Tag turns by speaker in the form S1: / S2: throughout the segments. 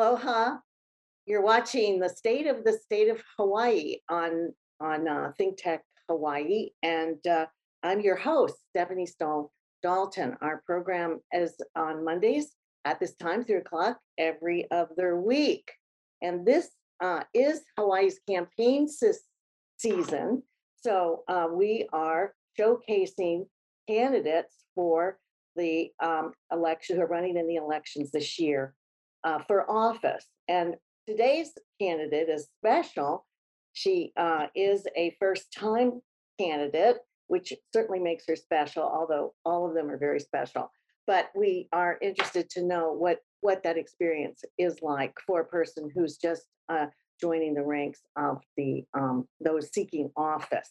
S1: Aloha. You're watching the state of the state of Hawaii on on uh, Think Tech Hawaii, and uh, I'm your host, Stephanie Stone Dalton. Our program is on Mondays at this time, three o'clock every other week, and this uh, is Hawaii's campaign sis- season. So uh, we are showcasing candidates for the um, election who are running in the elections this year uh, for office. And today's candidate is special. She uh, is a first time candidate, which certainly makes her special, although all of them are very special. But we are interested to know what, what that experience is like for a person who's just uh, joining the ranks of the um, those seeking office.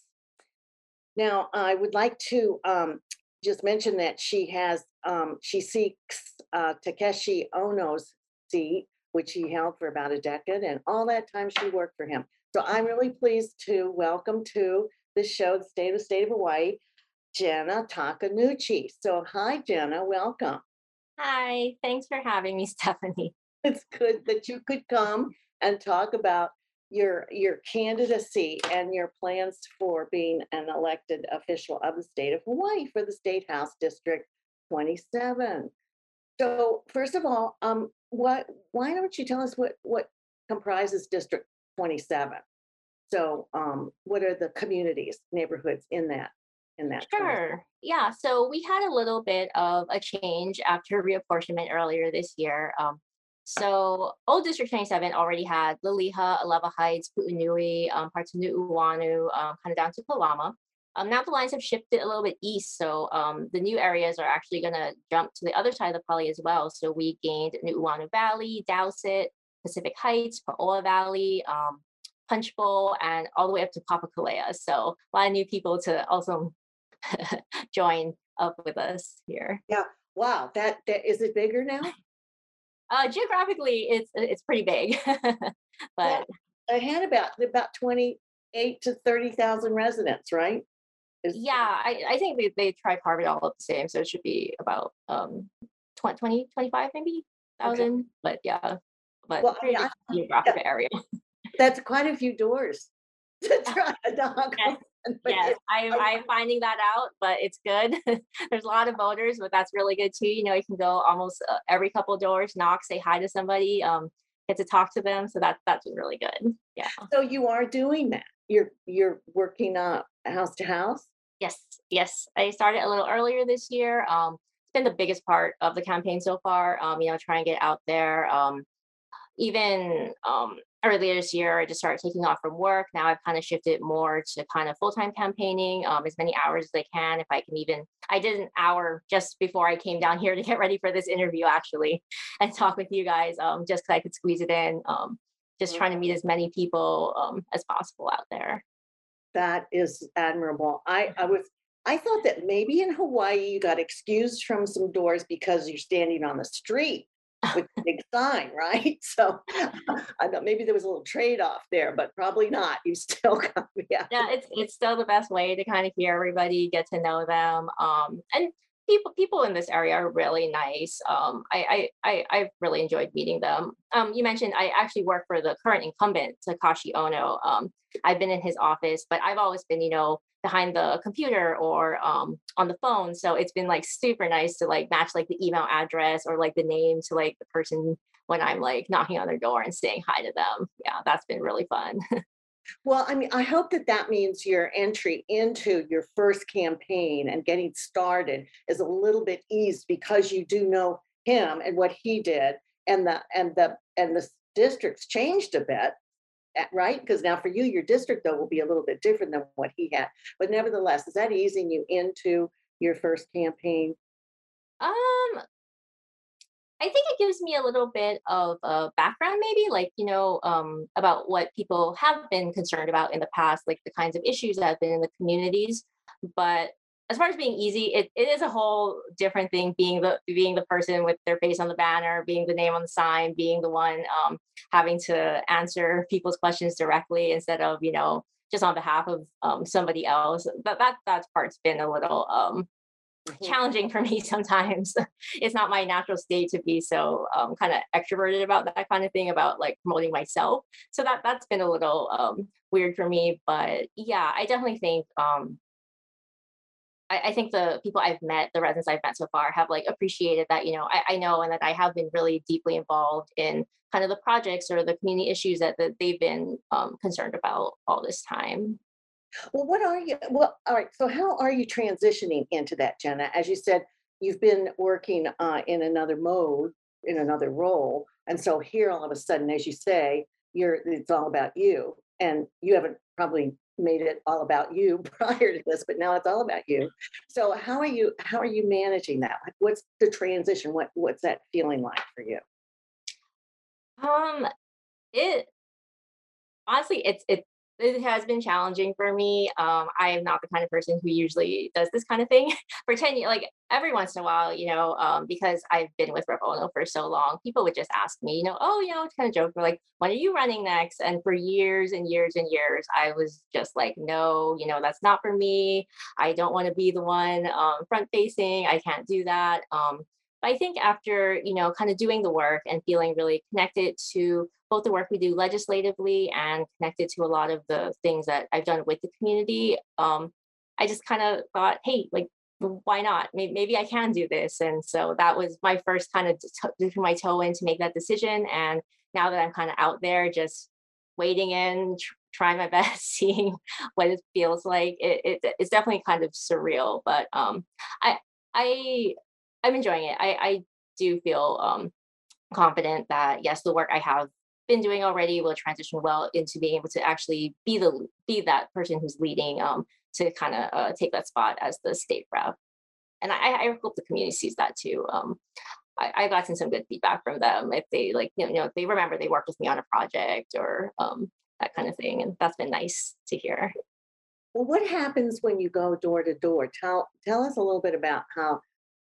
S1: Now, I would like to um, just mention that she has um, she seeks uh, Takashi Ohno's seat, which he held for about a decade, and all that time she worked for him. So I'm really pleased to welcome to the show, the State of State of Hawaii, Jenna Takenouchi. So hi, Jenna, welcome.
S2: Hi, thanks for having me, Stephanie.
S1: It's good that you could come and talk about your your candidacy and your plans for being an elected official of the state of Hawaii for the State House District 27. So first of all, um, what why don't you tell us what what comprises District 27? So um, what are the communities, neighborhoods in that in that? 27?
S2: Sure. Yeah. So we had a little bit of a change after reapportionment earlier this year. Um, so old District 27 already had Liliha, Alewa Heights, Pu'unui, um, parts of Nu'uanu, um, kind of down to Palama. Um, now the lines have shifted a little bit east, so um, the new areas are actually going to jump to the other side of the Pali as well. So we gained Nu'uanu Valley, Dowsett, Pacific Heights, Pauoa Valley, um, Punch Bowl, and all the way up to Papakolea. So a lot of new people to also join up with us here.
S1: Yeah. Wow. That that is it bigger now?
S2: Uh, geographically, it's it's pretty big, but
S1: I had about about 28 to 30,000 residents, right? Is-
S2: yeah, I, I think they, they try carve it all up the same, so it should be about um 20, 20 25 maybe thousand. But yeah, but
S1: Well, I mean, I-
S2: geographic area.
S1: That's quite a few doors to try to knock
S2: Yes, Yes, I, I'm finding that out, but it's good. There's a lot of voters, but that's really good too. You know, you can go almost uh, every couple doors, knock, say hi to somebody, um, get to talk to them. So that's that's really good. Yeah.
S1: So you are doing that. You're you're working uh house to house.
S2: Yes, yes. I started a little earlier this year. Um, it's been the biggest part of the campaign so far. Um, you know, trying to get out there. Um, even um, earlier this year, I just started taking off from work. Now I've kind of shifted more to kind of full time campaigning, um, as many hours as I can. If I can even, I did an hour just before I came down here to get ready for this interview, actually, and talk with you guys, um, just because I could squeeze it in. Um, just trying to meet as many people um, as possible out there.
S1: That is admirable. I I was I thought that maybe in Hawaii you got excused from some doors because you're standing on the street with a big sign, right? So I thought maybe there was a little trade off there, but probably not. You still got yeah.
S2: yeah it's it's still the best way to kind of hear everybody get to know them um and people people in this area are really nice um i i i i've really enjoyed meeting them. Um you mentioned i actually work for the current incumbent takashi ohno um i've been in his office but i've always been you know behind the computer or um on the phone so it's been like super nice to like match like the email address or like the name to like the person when i'm like knocking on their door and saying hi to them. Yeah that's been really fun
S1: Well, I mean, I hope that that means your entry into your first campaign and getting started is a little bit eased because you do know him and what he did, and the and the and the districts changed a bit, eh, right? Because now for you, your district though will be a little bit different than what he had. But nevertheless, is that easing you into your first campaign?
S2: Um, I think it gives me a little bit of a background, maybe like, you know, um, about what people have been concerned about in the past, like the kinds of issues that have been in the communities. But as far as being easy, it, it is a whole different thing being the being the person with their face on the banner, being the name on the sign, being the one um, having to answer people's questions directly instead of, you know, just on behalf of um, somebody else. But that that part's been a little um. Challenging for me sometimes. it's not my natural state to be so um, kind of extroverted about that kind of thing, about like promoting myself. So that that's been a little um, weird for me. But yeah, I definitely think um, I, I think the people I've met, the residents I've met so far, have like appreciated that. You know, I, I know and that I have been really deeply involved in kind of the projects or the community issues that, that they've been um, concerned about all this time.
S1: Well, what are you, well, all right, so how are you transitioning into that, Jenna? As you said, you've been working uh, in another mode, in another role. And so here, all of a sudden, as you say, you're, it's all about you. And you haven't probably made it all about you prior to this, but now it's all about you. So how are you, how are you managing that? What's the transition? What, what's that feeling like for you?
S2: Um, it honestly, it's it it has been challenging for me. Um, I am not the kind of person who usually does this kind of thing for 10 years. Like every once in a while, you know, um, because I've been with Rep Ohno for so long, people would just ask me, you know, oh, you know, it's kind of joke. We're like, when are you running next? And for years and years and years, I was just like, no, you know, that's not for me. I don't want to be the one um, front facing. I can't do that. Um, but I think after, you know, kind of doing the work and feeling really connected to both the work we do legislatively and connected to a lot of the things that I've done with the community, um, I just kind of thought, hey, like, why not? Maybe, maybe I can do this. And so that was my first kind of dipping my toe in to make that decision. And now that I'm kind of out there, just wading in, tr- trying my best, seeing what it feels like, it, it, it's definitely kind of surreal. But um, I, I I'm enjoying it. I, I do feel um, confident that yes, the work I have been doing already will transition well into being able to actually be the be that person who's leading um, to kind of uh, take that spot as the state rep. And I, I hope the community sees that too. Um, I, I gotten some good feedback from them if they like you know, you know they remember they worked with me on a project or um, that kind of thing, and that's been nice to hear.
S1: Well, what happens when you go door to door? Tell, tell us a little bit about how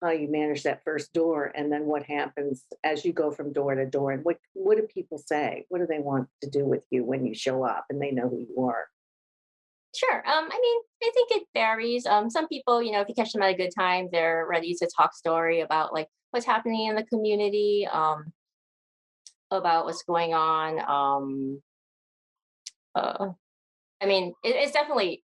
S1: how you manage that first door and then what happens as you go from door to door and what what do people say what do they want to do with you when you show up and they know who you are
S2: Sure. Um, I mean, I think it varies. Um, some people, you know, if you catch them at a good time, they're ready to talk story about like what's happening in the community, um, about what's going on. Um, uh, I mean, it, it's definitely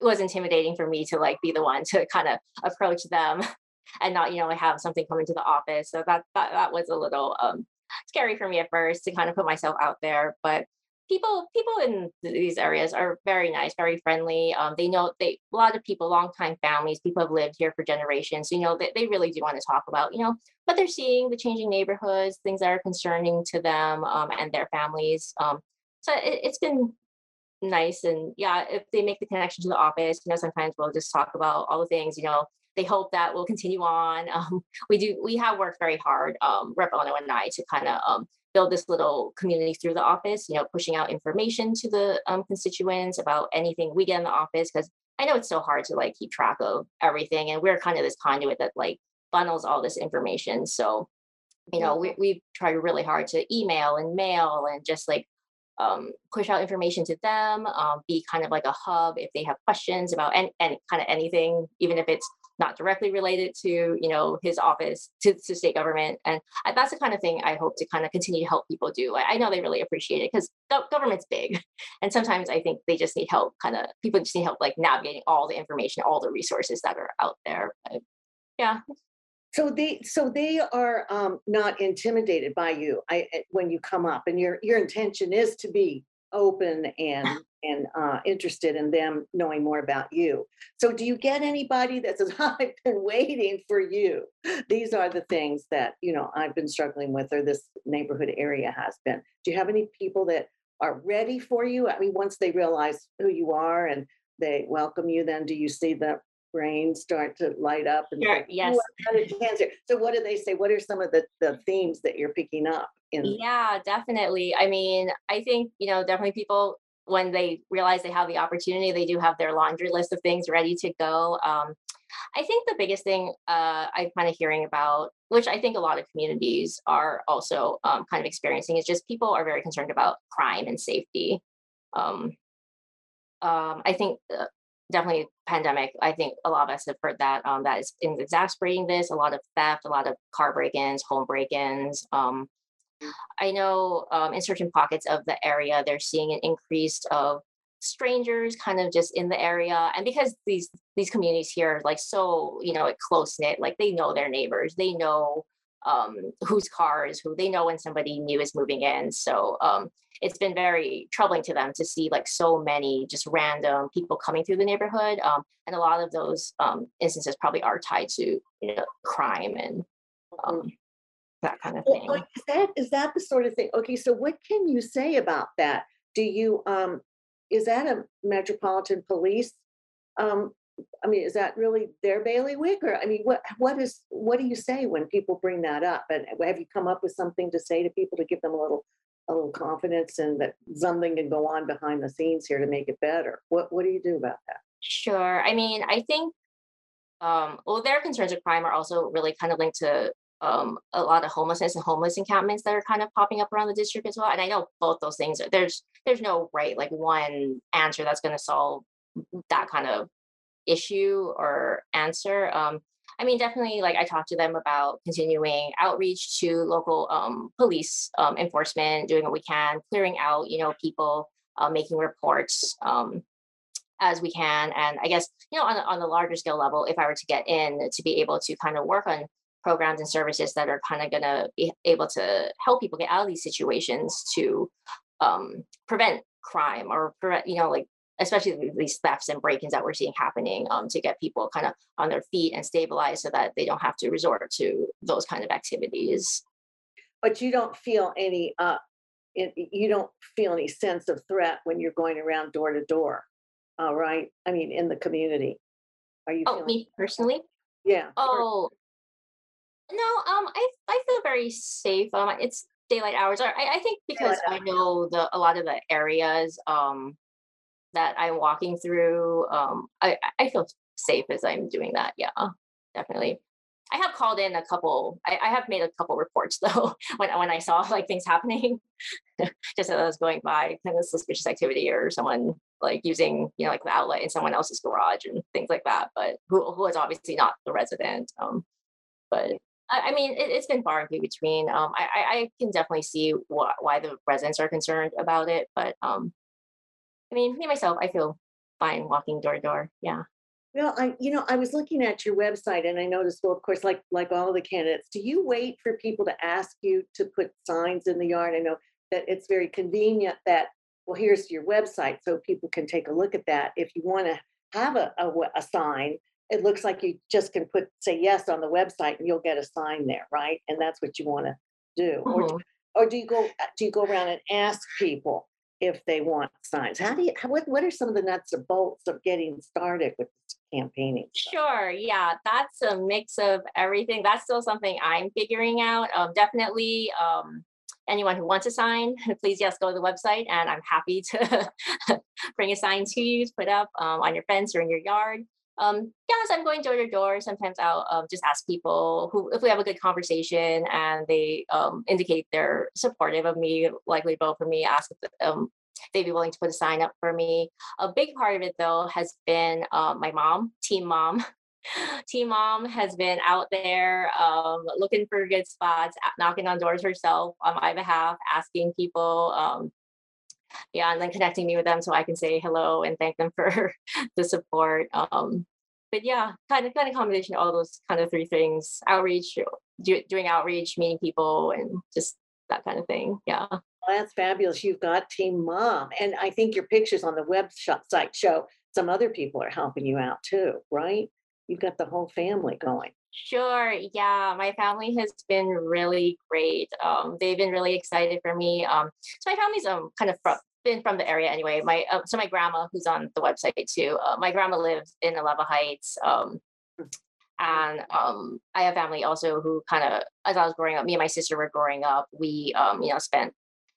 S2: it was intimidating for me to like be the one to kind of approach them and not, you know, I have something come into the office. So that that that was a little um scary for me at first to kind of put myself out there. But people people in these areas are very nice, very friendly. Um, they know they a lot of people, longtime families, people have lived here for generations. You know, they, they really do want to talk about, you know, what they're seeing, the changing neighborhoods, things that are concerning to them um, and their families. Um, so it, it's been nice and yeah if they make the connection to the office you know sometimes we'll just talk about all the things you know they hope that we'll continue on. Um, we do we have worked very hard um, rep ohno and i to kind of um, build this little community through the office you know pushing out information to the um, constituents about anything we get in the office because i know it's so hard to like keep track of everything and we're kind of this conduit that like funnels all this information. So you know we, we've tried really hard to email and mail and just like um, push out information to them, um, be kind of like a hub if they have questions about any, any kind of anything, even if it's not directly related to you know his office to, to state government. And that's the kind of thing i hope to kind of continue to help people do. I, know they really appreciate it because government's big. And sometimes i think they just need help kind of people just need help like navigating all the information all the resources that are out there. But yeah.
S1: So they so they are um, not intimidated by you I, eh, when you come up and your your intention is to be open and and uh, interested in them knowing more about you. So do you get anybody that says i've been waiting for you. These are the things that you know i've been struggling with or this neighborhood area has been. Do you have any people that are ready for you? I mean once they realize who you are and they welcome you then do you see the brain start to light up and
S2: sure
S1: say,
S2: yes.
S1: "Ooh, I've got a chance here." so what do they say? What are some of the, the themes that you're picking up in
S2: Yeah, definitely. I mean, I think, you know, definitely people when they realize they have the opportunity, they do have their laundry list of things ready to go. Um, I think the biggest thing uh, I'm kind of hearing about, which I think a lot of communities are also um, kind of experiencing, is just people are very concerned about crime and safety. Um, um, I think uh, definitely pandemic. I think a lot of us have heard that um, that is exasperating this. A lot of theft, a lot of car break-ins, home break-ins. Um, I know um, in certain pockets of the area, they're seeing an increase of strangers kind of just in the area and because these these communities here are like so you know close knit like they know their neighbors they know um whose car is who they know when somebody new is moving in so um it's been very troubling to them to see like so many just random people coming through the neighborhood um and a lot of those um instances probably are tied to you know crime and um that kind of thing
S1: like, Is that, is that the sort of thing? Okay, so what can you say about that? Do you, um, is that a Metropolitan Police? Um, I mean, is that really their bailiwick or, I mean, what, what is, what do you say when people bring that up? And have you come up with something to say to people to give them a little, a little confidence and that something can go on behind the scenes here to make it better? What, what do you do about that?
S2: Sure. I mean, I think um, well, their concerns of crime are also really kind of linked to um, a lot of homelessness and homeless encampments that are kind of popping up around the district as well. And I know both those things. are- There's there's no right like one answer that's going to solve that kind of issue or answer. Um, I mean, definitely, like I talked to them about continuing outreach to local um, police um, enforcement, doing what we can, clearing out, you know, people, uh, making reports. Um, as we can. And I guess, you know, on, on the larger scale level, if I were to get in to be able to kind of work on programs and services that are kind of going to be able to help people get out of these situations to um, prevent crime or prevent, you know, like especially these thefts and break-ins that we're seeing happening um, to get people kind of on their feet and stabilized so that they don't have to resort to those kind of activities.
S1: But you don't feel any, uh, it, you don't feel any sense of threat when you're going around door to door, all right? I mean, in the community. Are you
S2: Oh,
S1: feeling,
S2: me personally?
S1: yeah.
S2: Oh, no, um, I I feel very safe. Um, it's daylight hours. Or I, I think because I know the a lot of the areas um that I'm walking through, um, I I I feel safe as I'm doing that. Yeah, definitely. I have called in a couple. I, I have made a couple reports though when when I saw like things happening, just as I was going by, kind of suspicious activity or someone like using you know like the outlet in someone else's garage and things like that. But who who is obviously not the resident. Um, but I, mean, it, it's been far and few between. Um, I, I, I can definitely see wh- why the residents are concerned about it, but um, I mean, me myself, I feel fine walking door to door. Yeah.
S1: Well, I, you know, I was looking at your website and I noticed, well, of course, like, like all the candidates, do you wait for people to ask you to put signs in the yard? I know that it's very convenient that, well, here's your website so people can take a look at that. If you want to have a, a, a sign, it looks like you just can put, say yes on the website and you'll get a sign there, right? And that's what you want to do. Or,
S2: Mhm.
S1: or do you go, uh, do you go around and ask people if they want signs? How do you, how, what, what are some of the nuts and bolts of getting started with campaigning? stuff?
S2: Sure. Yeah, that's a mix of everything. That's still something I'm figuring out. Um, definitely. Um, anyone who wants a sign, please yes, go to the website, and I'm happy to bring a sign to you to put up um, on your fence or in your yard. Um, yes, I'm going door to door. Sometimes I'll um, just ask people who, if we have a good conversation and they um, indicate they're supportive of me, likely vote for me, ask if um, they'd be willing to put a sign up for me. A big part of it, though, has been uh, my mom, Team Mom. Team Mom has been out there um, looking for good spots, knocking on doors herself on my behalf, asking people, um, yeah, and then connecting me with them so I can say hello and thank them for the support. Um, but yeah, kind of kind of combination of all those kind of three things: outreach, do, doing outreach, meeting people, and just that kind of thing. Yeah.
S1: Well, That's fabulous. You've got Team Mom. And I think your pictures on the website show some other people are helping you out too, right? You've got the whole family going.
S2: Sure. Yeah, my family has been really great. Um, they've been really excited for me. Um, so my family's um kind of from been from the area anyway. My uh, so my grandma, who's on the website too. Uh, my grandma lives in Alewa Heights. Um, and um, I have family also who kind of, as I was growing up, me and my sister were growing up. We um, you know spent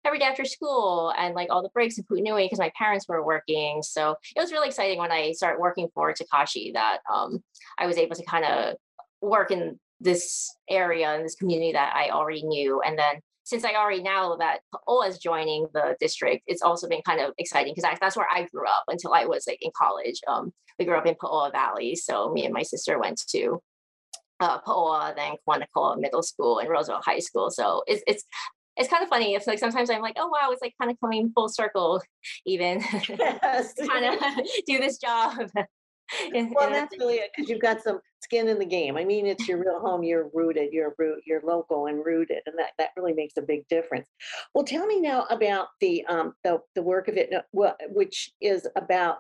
S2: every day after school and like all the breaks in Pu'unui because my parents were working. So it was really exciting when I started working for Takashi that um, I was able to kind of work in this area in this community that I already knew. And then since I already know that Ola is joining the district, it's also been kind of exciting because that's where I grew up until I was like in college um, we grew up in Pauoa Valley, so me and my sister went to uh, Pauoa, then Kawananakoa Middle School and Roosevelt High School. So it's it's it's kind of funny. It's like sometimes I'm like, oh wow, it's like kind of coming full circle, even
S1: Yes.
S2: kind of do this job.
S1: Well, that's really it, because you've got some skin in the game. I mean, it's your real home, you're rooted, you're root, you're local and rooted, and that, that really makes a big difference. Well, tell me now about the, um, the, the work of it, which is about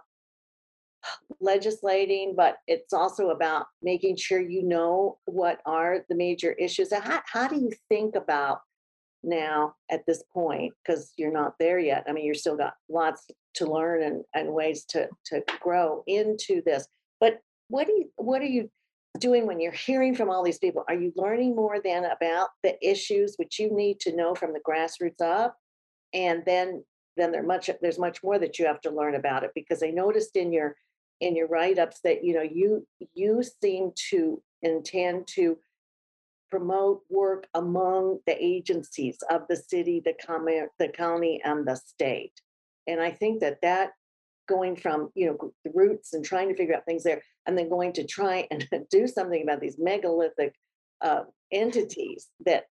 S1: legislating, but it's also about making sure you know what are the major issues. How, how do you think about now at this point? Because you're not there yet. I mean, you're still got lots to learn and, and ways to, to grow into this. But what do you, what are you doing when you're hearing from all these people? Are you learning more then about the issues which you need to know from the grassroots up? And then, then there much, there's much more that you have to learn about it because I noticed in your, in your write-ups that, you know, you, you seem to intend to promote work among the agencies of the city, the county, the county and the state. And I think that that going from, you know, the roots and trying to figure out things there, and then going to try and do something about these megalithic uh, entities that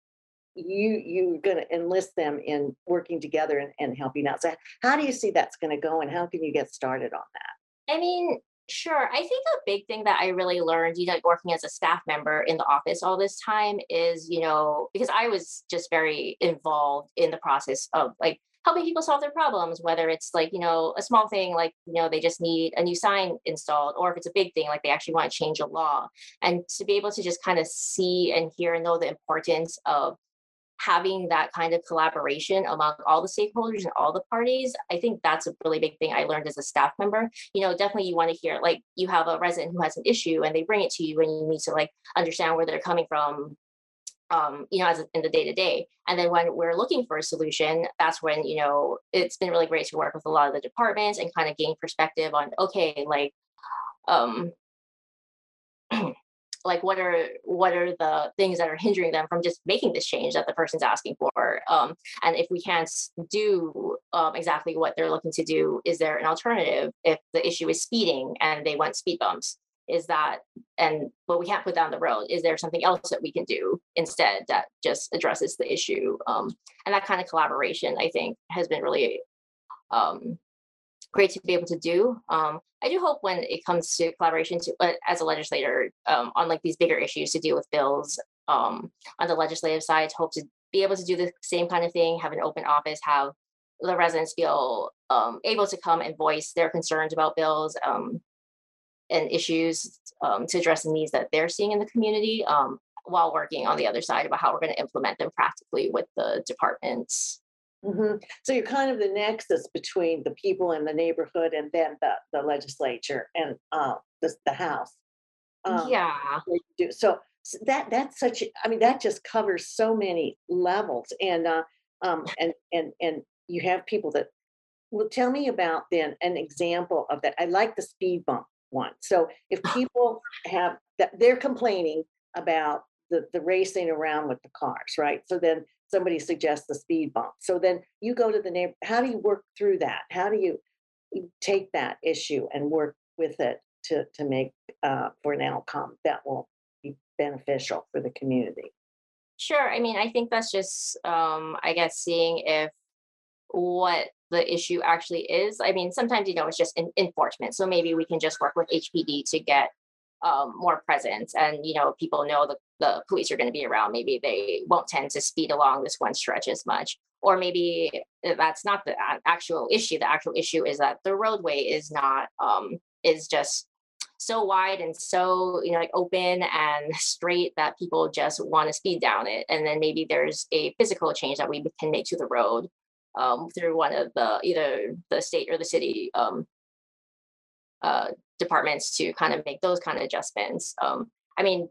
S1: you, you're gonna enlist them in working together and, and helping out. So how do you see that's gonna go and how can you get started on that?
S2: I mean, sure. I think a big thing that I really learned, you know, working as a staff member in the office all this time is, you know, because I was just very involved in the process of like helping people solve their problems, whether it's like, you know, a small thing like, you know, they just need a new sign installed, or if it's a big thing, like they actually want to change a law. And to be able to just kind of see and hear and know the importance of having that kind of collaboration among all the stakeholders and all the parties, I think that's a really big thing I learned as a staff member. You know, definitely you want to hear like you have a resident who has an issue and they bring it to you and you need to like understand where they're coming from. Um, you know, as in the day to day. And then when we're looking for a solution, that's when, you know, it's been really great to work with a lot of the departments and kind of gain perspective on, okay, like, um, like what are what are the things that are hindering them from just making this change that the person's asking for um, and if we can't do um, exactly what they're looking to do is there an alternative if the issue is speeding and they want speed bumps is that and but we can't put down the road is there something else that we can do instead that just addresses the issue um, and that kind of collaboration i think has been really um, great to be able to do. Um, I do hope when it comes to collaboration to, uh, as a legislator um, on like these bigger issues to deal with bills um, on the legislative side, to hope to be able to do the same kind of thing, have an open office, have the residents feel um, able to come and voice their concerns about bills and issues um, to address the needs that they're seeing in the community um, while working on the other side about how we're going to implement them practically with the departments.
S1: Mhm. So you're kind of the nexus between the people in the neighborhood and then the, the legislature and, uh, the, the house. Um,
S2: yeah.
S1: So that, that's such, I mean, that just covers so many levels and, uh, um, and, and, and you have people that, well, tell me about then an example of that. I like the speed bump one. So if people have, that they're complaining about the, the racing around with the cars, right? So then somebody suggests the speed bump. So then you go to the neighbor, how do you work through that? How do you you take that issue and work with it to, to make, uh, for an outcome that will be beneficial for the community?
S2: Sure. I mean, I think that's just, um, I guess, seeing if what the issue actually is. I mean, sometimes, you know, it's just en- enforcement. So maybe we can just work with HPD to get um, more presence and, you know, people know the, the police are going to be around. Maybe they won't tend to speed along this one stretch as much. Or maybe that's not the actual issue. The actual issue is that the roadway is not, um, is just so wide and so you know like open and straight that people just want to speed down it and then maybe there's a physical change that we can make to the road um, through one of the either the state or the city um, uh, departments to kind of make those kind of adjustments um, i mean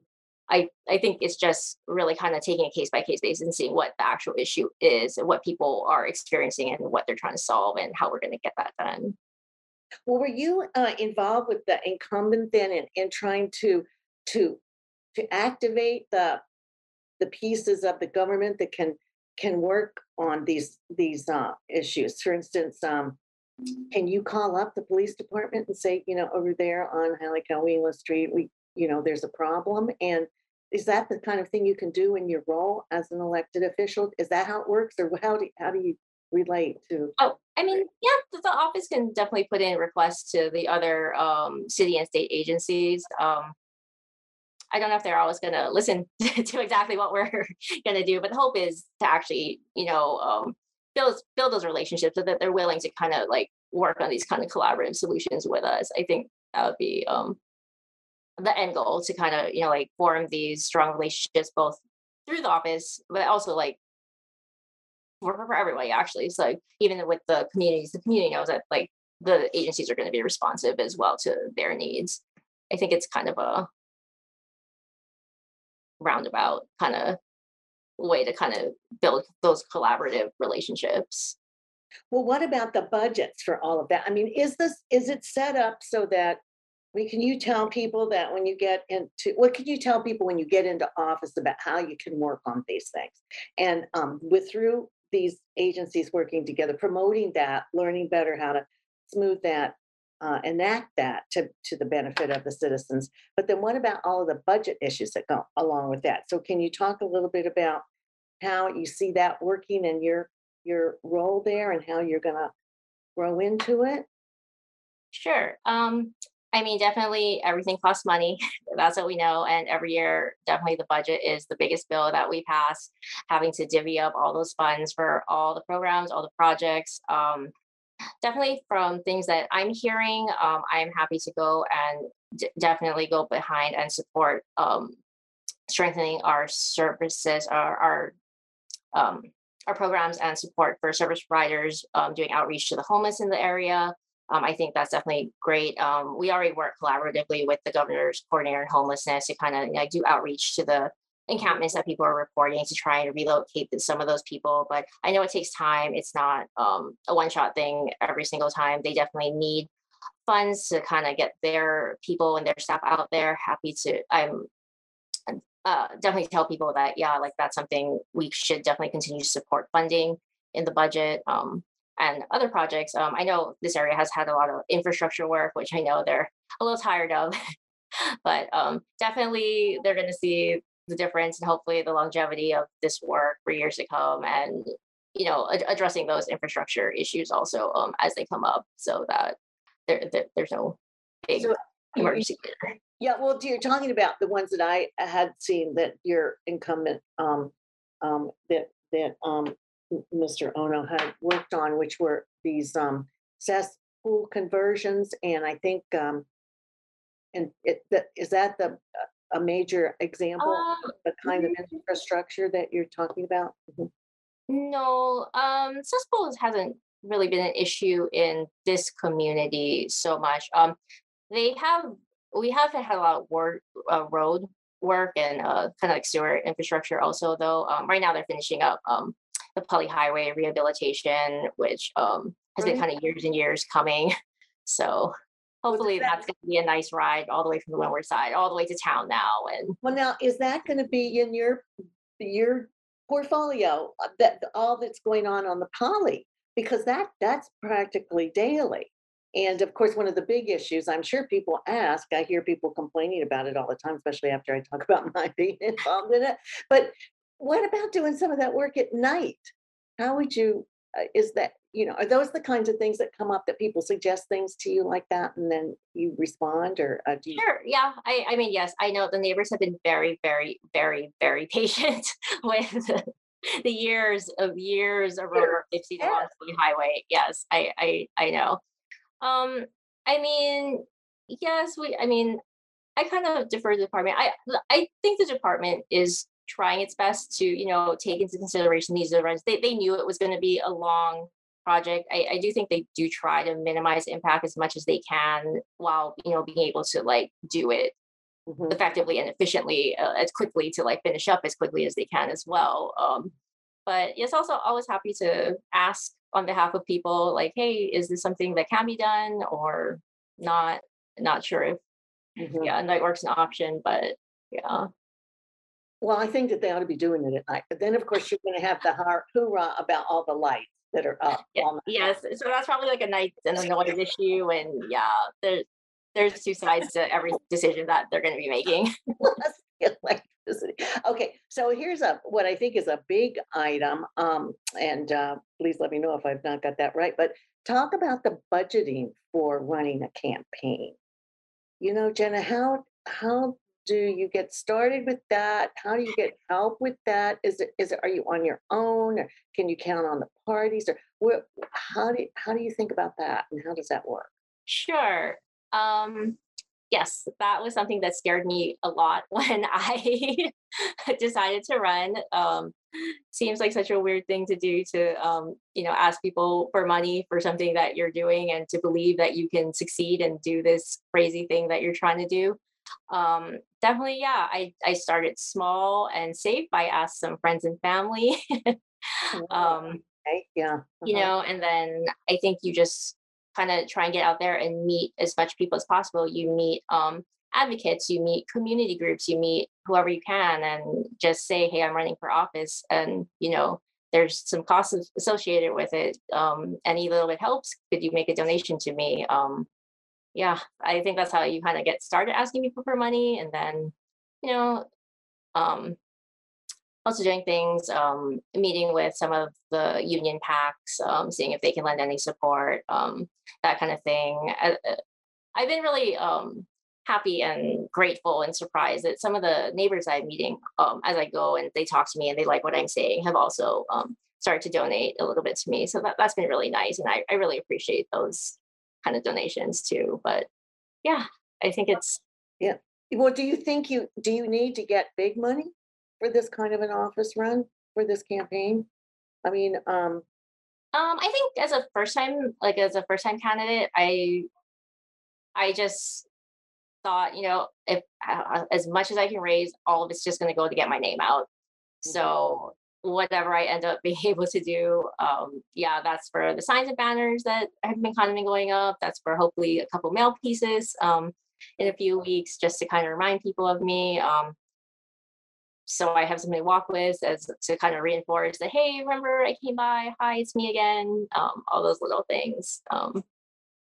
S2: I, I think it's just really kind of taking a case by case basis and seeing what the actual issue is and what people are experiencing and what they're trying to solve and how we're going to get that done.
S1: Well, were you uh, involved with the incumbent then in, in trying to, to, to activate the, the pieces of the government that can, can work on these, these uh, issues? For instance, um, can you call up the police department and say, you know, over there on Hallie Street, we, you know, there's a problem? And is that the kind of thing you can do in your role as an elected official? Is that how it works or how do, how do you relate to?
S2: Oh, I mean, yeah, the, the office can definitely put in requests to the other um, city and state agencies. Um, I don't know if they're always going to listen to exactly what we're going to do, but the hope is to actually, you know, um, build build those relationships so that they're willing to kind of like work on these kind of collaborative solutions with us. I think that would be um, the end goal to kind of you know like form these strong relationships both through the office, but also like for, for everybody actually. So like even with the communities, the community knows that like the agencies are going to be responsive as well to their needs. I think it's kind of a roundabout kind of way to kind of build those collaborative relationships.
S1: Well, what about the budgets for all of that? I mean, is this, is it set up so that we, can you tell people that when you get into, what can you tell people when you get into office about how you can work on these things? And um, with through these agencies working together, promoting that, learning better how to smooth that, uh, enact that to, to the benefit of the citizens. But then what about all of the budget issues that go along with that? So can you talk a little bit about how you see that working and your your role there and how you're gonna grow into it?
S2: Sure. Um, I mean, definitely everything costs money. That's what we know. And every year, definitely the budget is the biggest bill that we pass, having to divvy up all those funds for all the programs, all the projects. Um, definitely from things that I'm hearing, um, I'm happy to go and d- definitely go behind and support um, strengthening our services, our, our um, our programs and support for service providers um, doing outreach to the homeless in the area. Um, I think that's definitely great. Um, we already work collaboratively with the governor's coordinator on homelessness to kind of you know, do outreach to the encampments that people are reporting to try and relocate some of those people. But I know it takes time. It's not um, a one shot thing every single time. They definitely need funds to kind of get their people and their staff out there. Happy to, I'm uh, definitely tell people that, yeah, like that's something we should definitely continue to support funding in the budget. Um, and other projects. Um, I know this area has had a lot of infrastructure work, which I know they're a little tired of, but um, definitely they're going to see the difference and hopefully the longevity of this work for years to come and you know ad- addressing those infrastructure issues also um, as they come up so that there, there there's no big
S1: So
S2: emergency.
S1: Yeah, well, you're talking about the ones that I had seen that your incumbent, um, um, that, that, um, Mr. Ohno had worked on, which were these, um, cesspool conversions, and I think, um, and it, that, is that the, uh, a major example,
S2: Um,
S1: of the kind of infrastructure that you're talking about? Mhm.
S2: No, um, cesspools hasn't really been an issue in this community so much. Um, they have, we have had a lot of work, uh, road work and uh, kind of like sewer infrastructure also, though. Um, right now they're finishing up um, the Pali Highway rehabilitation, which um, has been
S1: Right.
S2: kind of years and years coming. So hopefully
S1: that-
S2: that's going to be a nice ride all the way from the Windward side, all the way to town now. And
S1: Well, now, is that gonna be in your, your portfolio, uh, that, all that's going on on the Pali? Because that, that's practically daily. And of course, one of the big issues, I'm sure people ask, I hear people complaining about it all the time, especially after I talk about my being involved in it. But what about doing some of that work at night? How would you, uh, is that, you know, are those the kinds of things that come up that people suggest things to you like that and then you respond or uh, do you?
S2: Sure. Yeah. I, I mean, yes, I know the neighbors have been very, very, very, very patient with the, years of years of road
S1: Sure.
S2: work they've seen
S1: Yeah.
S2: along the highway. Yes, I, I, I know. Um, I mean, yes, we, I mean, I kind of defer to the department. I, I think the department is trying its best to, you know, take into consideration these events. They, they knew it was going to be a long project. I, I do think they do try to minimize impact as much as they can while, you know, being able to like do it
S1: Mhm.
S2: effectively and efficiently uh, as quickly to like finish up as quickly as they can as well. Um, but it's also always happy to ask on behalf of people like, hey, is this something that can be done or not? Not sure if
S1: Mhm.
S2: yeah, night work's an option, but yeah.
S1: Well, I think that they ought to be doing it at night, but then, of course, you're gonna have the hoorah about all the lights that are up
S2: Yeah, yes, so that's probably like a night and a noise issue and yeah, there's there's two sides to every decision that they're gonna be making.
S1: Electricity. Okay, so here's a, what I think is a big item, um, and, uh, please let me know if I've not got that right, but talk about the budgeting for running a campaign. You know, Jenna, how, how do you get started with that? How do you get help with that? Is it, is it, are you on your own? Or can you count on the parties or where, how do, how do you think about that and how does that work?
S2: Sure. Um, yes, that was something that scared me a lot when I decided to run. Um, seems like such a weird thing to do to, um, you know, ask people for money for something that you're doing and to believe that you can succeed and do this crazy thing that you're trying to do. Um, definitely, yeah, I, I started small and safe. I asked some friends and family. um,
S1: Okay, yeah.
S2: you
S1: uh-huh.
S2: know and then i think you just kind of try and get out there and meet as much people as possible you meet um advocates you meet community groups you meet whoever you can and just say hey i'm running for office and you know there's some costs associated with it um any little bit helps could you make a donation to me um yeah i think that's how you kind of get started asking people for money and then you know um also doing things, um, meeting with some of the union PACs, um, seeing if they can lend any support, um, that kind of thing. I, uh, I've been really um, happy and grateful and surprised that some of the neighbors I'm meeting um, as I go and they talk to me and they like what I'm saying have also um, started to donate a little bit to me. So that, that's been really nice. And I, I really appreciate those kind of donations too. But yeah, I think it's yeah.
S1: Well, do you think you, do you need to get big money for this kind of an office run, for this campaign? I mean, um,
S2: Um, I think as a first time, like as a first time candidate, I, I just thought, you know, if uh, as much as I can raise, all of it's just going to go to get my name out.
S1: Mhm.
S2: So whatever I end up being able to do, um, yeah, that's for the signs and banners that have been kind of been going up. That's for hopefully a couple mail pieces um, in a few weeks, just to kind of remind people of me. Um, so I have something to walk with as to kind of reinforce that, hey, remember I came by, hi, it's me again. Um, all those little things. Um,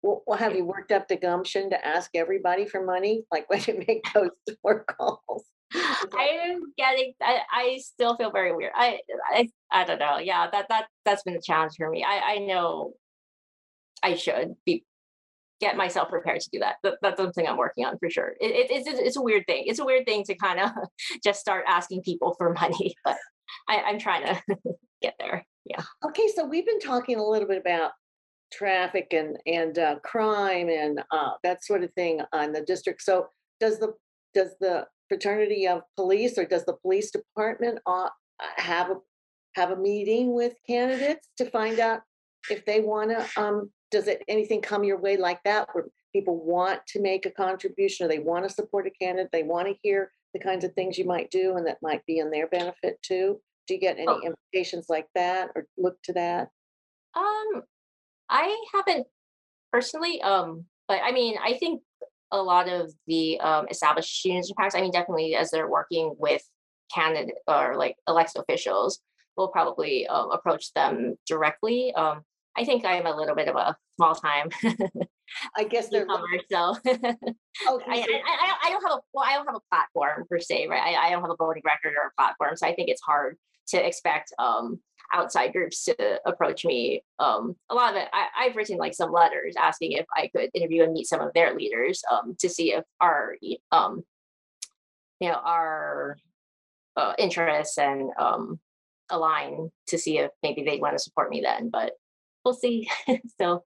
S1: well, well, have you worked up the gumption to ask everybody for money? Like when you make those door calls?
S2: I'm getting I, I still feel very weird. I I I don't know. Yeah, that that that's been a challenge for me. I I know I should be get myself prepared to do that. that that's something I'm working on for sure. It, it, it's it's a weird thing. It's a weird thing to kind of just start asking people for money, but I, I'm trying to get there. Yeah.
S1: Okay, so we've been talking a little bit about traffic and, and uh, crime and uh, that sort of thing on the district. So does the, does the fraternity of police or does the police department uh, have a, have a meeting with candidates to find out if they want to, um, does it, anything come your way like that where people want to make a contribution or they want to support a candidate, they want to hear the kinds of things you might do and that might be in their benefit too? Do you get any
S2: Oh.
S1: invitations like that or look to that?
S2: Um, I haven't personally, um, but I mean, I think a lot of the um, established students PACs, I mean, definitely as they're working with candidate or like elected officials, will probably um, approach them directly. Um, I think I'm a little bit of a small time
S1: I guess they're.
S2: newcomer, so
S1: Okay,
S2: I, I, I, I don't have a well, I don't have a platform per se, right? I, I don't have a voting record or a platform, so I think it's hard to expect um, outside groups to approach me. Um, a lot of it, I, I've written like some letters asking if I could interview and meet some of their leaders um, to see if our, um, you know, our uh, interests and um, align to see if maybe they want to support me then. But we'll see. so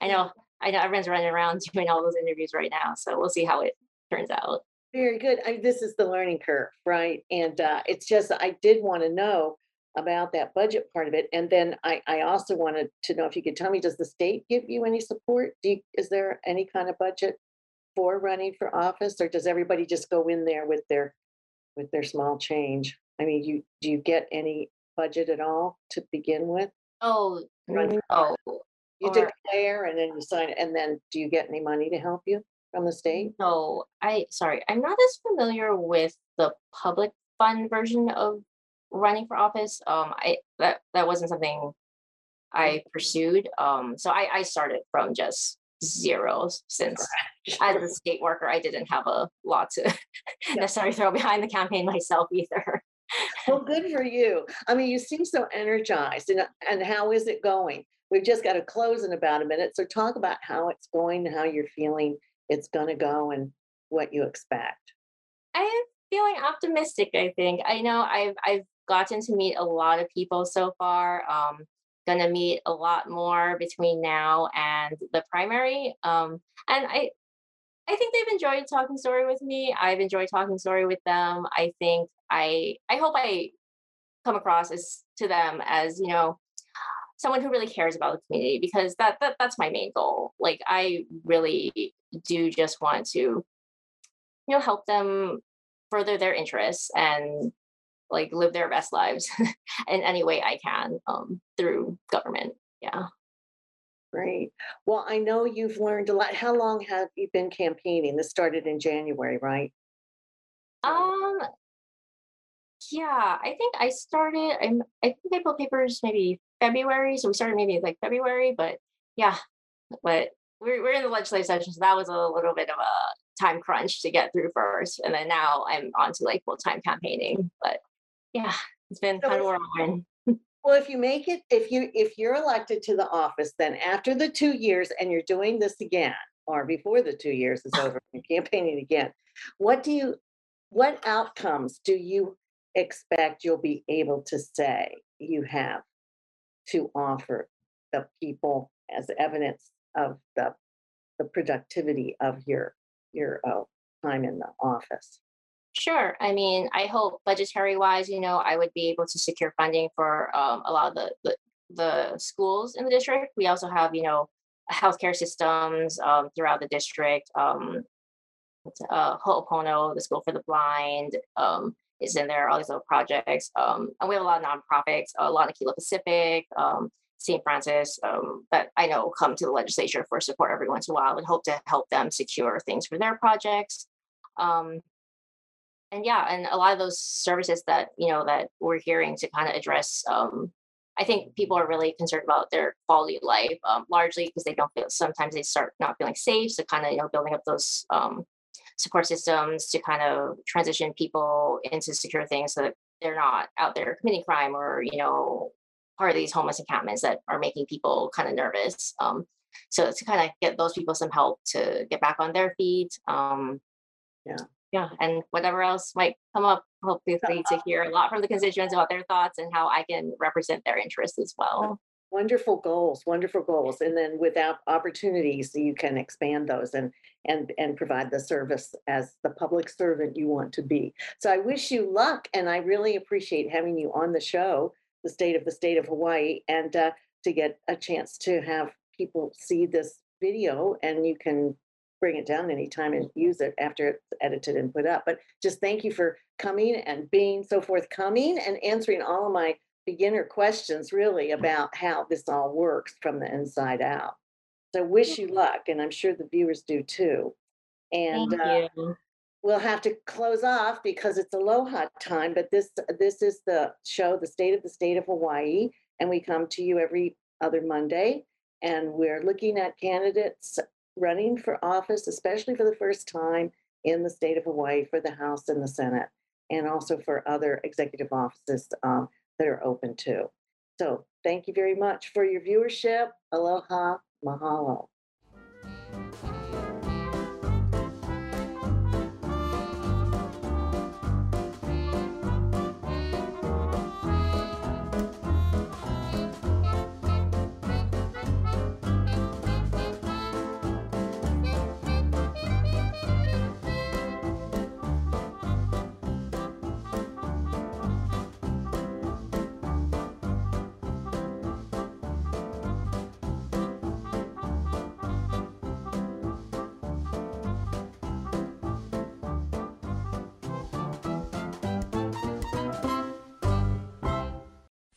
S2: I know, I know everyone's running around doing all those interviews right now, so we'll see how it turns out.
S1: Very good. I, this is the learning curve, right? And uh, it's just, I did want to know about that budget part of it. And then I, I also wanted to know if you could tell me, does the state give you any support? Do you, is there any kind of budget for running for office or does everybody just go in there with their, with their small change? I mean, you, do you get any budget at all to begin with?
S2: Oh,
S1: Run You
S2: Or-
S1: declare and then you sign, it, and then do you get any money to help you from the state?
S2: no, I, sorry, I'm not as familiar with the public fund version of running for office. Um, I that that wasn't something I pursued. Um, so I, I started from just zeros since as a state worker, I didn't have a lot to
S1: Yeah.
S2: necessarily throw behind the campaign myself either.
S1: Well, good for you. I mean, you seem so energized and, and how is it going? We've just got to close in about a minute. So talk about how it's going, how you're feeling it's going to go and what you expect.
S2: I am feeling optimistic, I think. I know I've I've gotten to meet a lot of people so far. Um gonna meet a lot more between now and the primary. Um and I I think they've enjoyed talking story with me. I've enjoyed talking story with them. I think I I hope I come across as to them as, you know, someone who really cares about the community because that, that that's my main goal. Like I really do just want to you know help them further their interests and like live their best lives in any way I can um, through government. Yeah.
S1: Great. Well, I know you've learned a lot. How long have you been campaigning? This started in January, right?
S2: Um. Yeah, I think I started. I'm. I think I pulled papers maybe February, so we started maybe like February. But yeah, but we're we're in the legislative session, so that was a little bit of a time crunch to get through first, and then now I'm on to like full time campaigning. But yeah, it's been
S1: So
S2: kind of whirlwind.
S1: Well, if you make it, if you, if you're elected to the office, then after the two years and you're doing this again, or before the two years is over, you're campaigning again, what do you, what outcomes do you expect you'll be able to say you have to offer the people as evidence of the, the productivity of your, your uh, time in the office?
S2: Sure. I mean, I hope budgetary wise, you know, I would be able to secure funding for um, a lot of the, the the schools in the district. We also have, you know, healthcare systems um, throughout the district. Um, uh, Ho'opono, the School for the Blind, um, is in there. All these little projects, um, and we have a lot of nonprofits. A lot of Kilo Pacific, um, St. Francis, um, that I know come to the legislature for support every once in a while, and hope to help them secure things for their projects. Um, and yeah, and a lot of those services that you know that we're hearing to kind of address, um, I think people are really concerned about their quality of life, um, largely because they don't feel. Sometimes they start not feeling safe, so kind of you know building up those um, support systems to kind of transition people into secure things so that they're not out there committing crime or you know part of these homeless encampments that are making people kind of nervous. Um, so to kind of get those people some help to get back on their feet. Um,
S1: Yeah.
S2: Yeah, and whatever else might come up, hopefully to hear a lot from the constituents about their thoughts and how I can represent their interests as well.
S1: Wonderful goals, wonderful goals. And then without opportunities, you can expand those and and and provide the service as the public servant you want to be. So I wish you luck and I really appreciate having you on the show, the state of the state of Hawaii, and uh, to get a chance to have people see this video and you can bring it down anytime and use it after it's edited and put up. But just thank you for coming and being so forthcoming and answering all of my beginner questions really about how this all works from the inside out. So wish you luck, and I'm sure the viewers do too. And uh, we'll have to close off because it's aloha time. But this this is the show, the state of the state of Hawaii, and we come to you every other Monday, and we're looking at candidates running for office, especially for the first time in the state of Hawaii for the House and the Senate, and also for other executive offices um, that are open too. So thank you very much for your viewership. Aloha, mahalo.